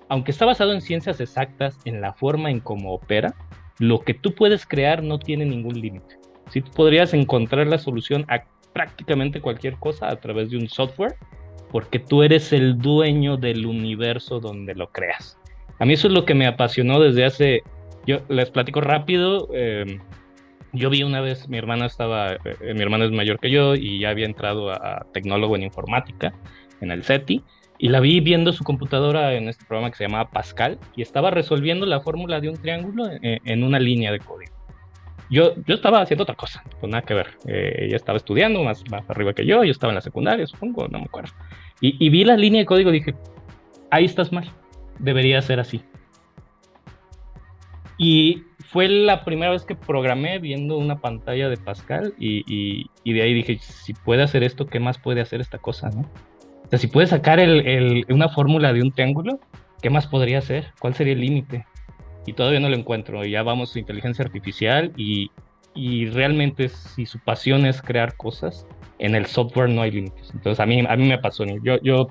aunque está basado en ciencias exactas, en la forma en cómo opera, lo que tú puedes crear no tiene ningún límite. Si tú podrías encontrar la solución a prácticamente cualquier cosa a través de un software, porque tú eres el dueño del universo donde lo creas. A mí eso es lo que me apasionó desde hace, yo les platico rápido, eh, yo vi una vez, mi hermana estaba, eh, mi hermana es mayor que yo y ya había entrado a, tecnólogo en informática en el CETI y la vi viendo su computadora en este programa que se llamaba Pascal y estaba resolviendo la fórmula de un triángulo en, una línea de código. Yo, yo estaba haciendo otra cosa, pues nada que ver. Eh, ella estaba estudiando más, más arriba que yo, yo estaba en la secundaria, supongo, no me acuerdo. Y, y vi la línea de código y dije, ahí estás mal, debería ser así. Y fue la primera vez que programé viendo una pantalla de Pascal y, de ahí dije, si puede hacer esto, ¿qué más puede hacer esta cosa? ¿no? O sea, si puede sacar una fórmula de un triángulo, ¿qué más podría hacer? ¿Cuál sería el límite? Y todavía no lo encuentro. Ya vamos a inteligencia artificial y, realmente si su pasión es crear cosas, en el software no hay límites. Entonces a mí, a mí me pasó. Yo, yo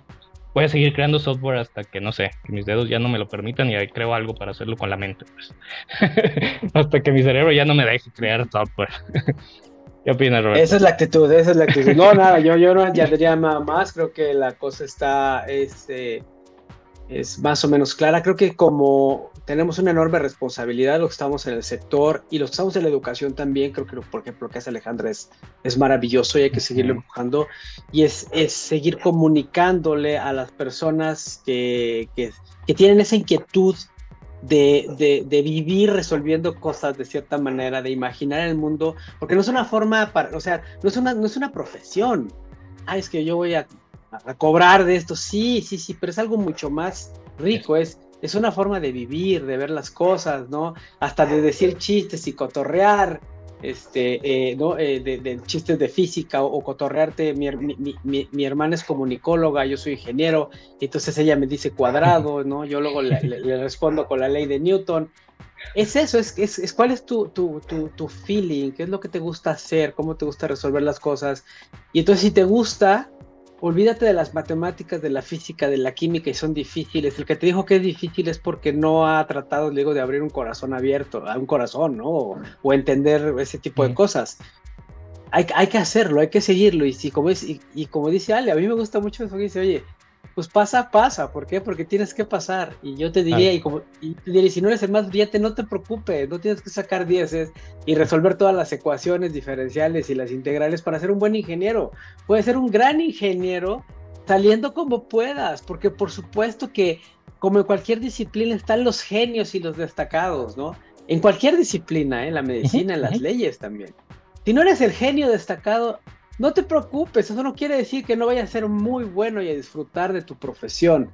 voy a seguir creando software hasta que, no sé, que mis dedos ya no me lo permitan y creo algo para hacerlo con la mente. Pues. *laughs* hasta que mi cerebro ya no me deje crear software. *laughs* ¿Qué opinas, Roberto? Esa es la actitud, esa es la actitud. No, nada, yo, yo no diría más, creo que la cosa está, este, es más o menos clara. Creo que como tenemos una enorme responsabilidad, los que estamos en el sector y los que estamos en la educación también, creo que por ejemplo lo que hace Alejandra es, es maravilloso y hay que seguirlo empujando y es, es seguir comunicándole a las personas que, que, que tienen esa inquietud de, de, de, vivir resolviendo cosas de cierta manera, de imaginar el mundo, porque no es una forma, para, o sea, no es una, no es una profesión. Ah, es que yo voy a a, cobrar de esto. Sí, sí, sí, pero es algo mucho más rico, es, es una forma de vivir, de ver las cosas, ¿no? Hasta de decir chistes y cotorrear, este, eh, ¿no? Eh, de, chistes de física o, cotorrearte. Mi, mi, mi, hermana es comunicóloga, yo soy ingeniero, entonces ella me dice cuadrado, ¿no? Yo luego le, respondo con la ley de Newton. Es eso, es, es, es cuál es tu, tu, tu, tu, feeling, qué es lo que te gusta hacer, cómo te gusta resolver las cosas. Y entonces si te gusta, olvídate de las matemáticas, de la física, de la química y son difíciles. El que te dijo que es difícil es porque no ha tratado, digo, de abrir un corazón abierto, a un corazón, ¿no? O, entender ese tipo de cosas. Hay, hay, que hacerlo, hay que seguirlo. Y, si, como, es, y, y, como dice Ale, a mí me gusta mucho eso que dice, oye, pues pasa, pasa. ¿Por qué? Porque tienes que pasar. Y yo te diría, y como y te diría, si no eres el más brillante, no te preocupes, no tienes que sacar dieces y resolver todas las ecuaciones diferenciales y las integrales para ser un buen ingeniero. Puedes ser un gran ingeniero saliendo como puedas, porque por supuesto que como en cualquier disciplina están los genios y los destacados, ¿no? En cualquier disciplina, ¿eh? en la medicina, en las leyes también. Si no eres el genio destacado, no te preocupes, eso no quiere decir que no vayas a ser muy bueno y a disfrutar de tu profesión.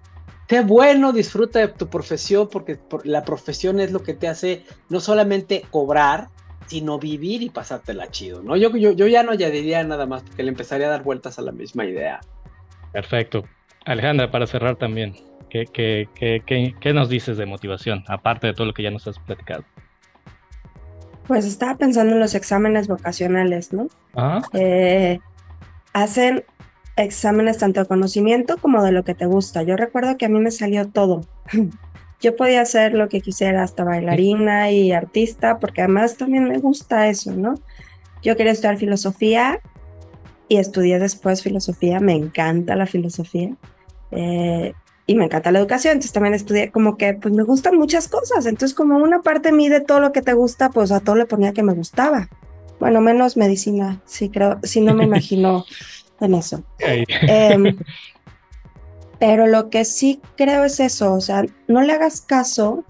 Sé bueno, disfruta de tu profesión porque la profesión es lo que te hace no solamente cobrar, sino vivir y pasártela chido, ¿no? Yo, yo, yo ya no añadiría nada más porque le empezaría a dar vueltas a la misma idea. Perfecto. Alejandra, para cerrar también, ¿qué, qué, qué, qué nos dices de motivación, aparte de todo lo que ya nos has platicado? Pues estaba pensando en los exámenes vocacionales, ¿no? Eh, hacen exámenes tanto de conocimiento como de lo que te gusta. Yo recuerdo que a mí me salió todo. *laughs* Yo podía hacer lo que quisiera, hasta bailarina y artista, porque además también me gusta eso, ¿no? Yo quería estudiar filosofía y estudié después filosofía, me encanta la filosofía. Eh, y me encanta la educación, entonces también estudié como que pues me gustan muchas cosas, entonces como una parte mí de todo lo que te gusta, pues a todo le ponía que me gustaba. Bueno, menos medicina, sí creo, sí no me imagino en eso. Em, pero lo que sí creo es eso, o sea, no le hagas caso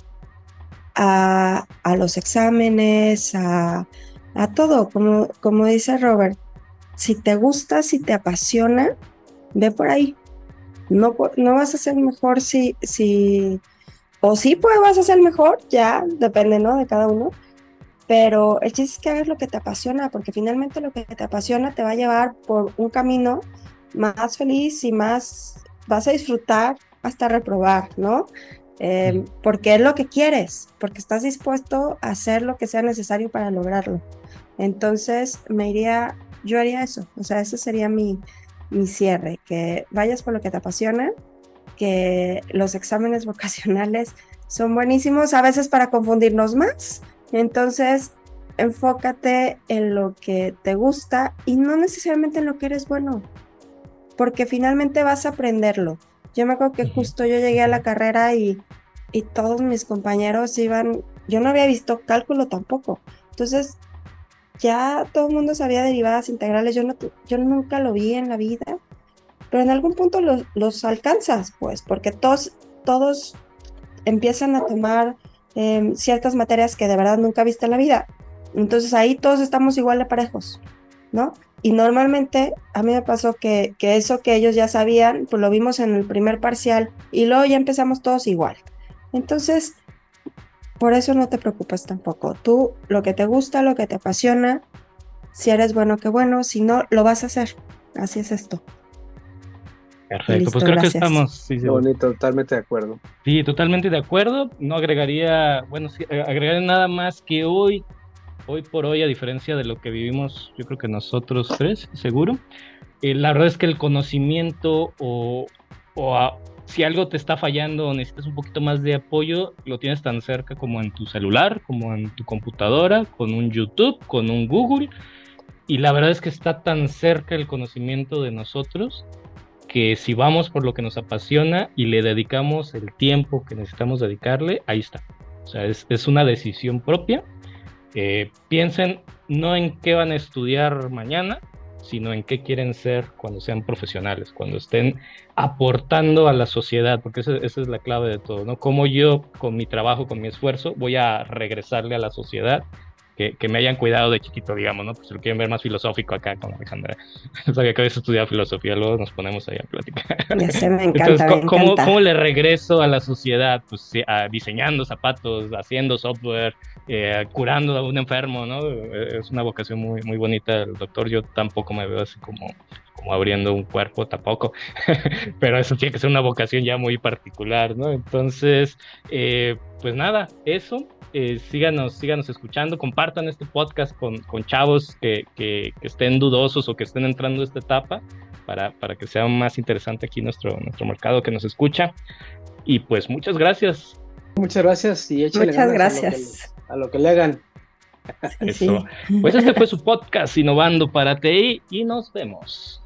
a, a los exámenes, a, a todo, como, como dice Robert, si te gusta, si te apasiona, ve por ahí, no, no vas a ser mejor si, si, o sí pues vas a ser mejor, ya, depende, ¿no? De cada uno. Pero el chiste es que hagas lo que te apasiona, porque finalmente lo que te apasiona te va a llevar por un camino más feliz y más, vas a disfrutar hasta reprobar, ¿no? Em, porque es lo que quieres, porque estás dispuesto a hacer lo que sea necesario para lograrlo. Entonces, me iría, yo haría eso, o sea, ese sería mi, mi cierre, que vayas por lo que te apasiona, que los exámenes *laughs* vocacionales son buenísimos a veces para confundirnos más. Entonces, enfócate en lo que te gusta y no necesariamente en lo que eres bueno, porque finalmente vas a aprenderlo. Yo me acuerdo que justo yo llegué a la carrera y, y todos mis compañeros iban, yo no había visto cálculo tampoco. Entonces, ya todo el mundo sabía derivadas integrales, yo, no, yo nunca lo vi en la vida, pero en algún punto los, los alcanzas, pues, porque todos, todos empiezan a tomar em, ciertas materias que de verdad nunca viste en la vida. Entonces ahí todos estamos igual de parejos, ¿no? Y normalmente a mí me pasó que, que eso que ellos ya sabían, pues lo vimos en el primer parcial y luego ya empezamos todos igual. Entonces, por eso no te preocupes tampoco. Tú, lo que te gusta, lo que te apasiona, si eres bueno, qué bueno, si no, lo vas a hacer. Así es esto. Perfecto, pues creo que estamos. Sí, bonito, totalmente de acuerdo. Sí, totalmente de acuerdo. No agregaría, bueno, sí, agregaría nada más que hoy, hoy por hoy, a diferencia de lo que vivimos, yo creo que nosotros tres, seguro, eh, la verdad es que el conocimiento o, o, a, si algo te está fallando o necesitas un poquito más de apoyo, lo tienes tan cerca como en tu celular, como en tu computadora, con un YouTube, con un Google. Y la verdad es que está tan cerca el conocimiento de nosotros que si vamos por lo que nos apasiona y le dedicamos el tiempo que necesitamos dedicarle, ahí está. O sea, es, una decisión propia. Eh, piensen no en qué van a estudiar mañana, sino en qué quieren ser cuando sean profesionales, cuando estén aportando a la sociedad, porque esa, es la clave de todo, ¿no? Cómo yo con mi trabajo, con mi esfuerzo, voy a regresarle a la sociedad, que, me hayan cuidado de chiquito, digamos, ¿no? Pues si lo quieren ver más filosófico acá con Alejandra. *laughs* Sabía que habías estudiado filosofía, luego nos ponemos ahí a platicar. Ya sé, me encanta. Entonces, ¿cómo, le regreso a la sociedad? Pues diseñando zapatos, haciendo software, eh, curando a un enfermo, ¿no? Es una vocación muy, muy bonita. El doctor, yo tampoco me veo así como como abriendo un cuerpo tampoco, *laughs* pero eso tiene que ser una vocación ya muy particular, ¿no? Entonces, eh, pues nada, eso, eh, síganos, síganos escuchando, compartan este podcast con, con chavos que, que, estén dudosos o que estén entrando a esta etapa para, para que sea más interesante aquí nuestro, nuestro mercado que nos escucha. Y pues muchas gracias. Muchas gracias y Muchas gracias. A lo, que, le hagan. Eso. Pues este fue *laughs* su podcast Innovando para TI y nos vemos.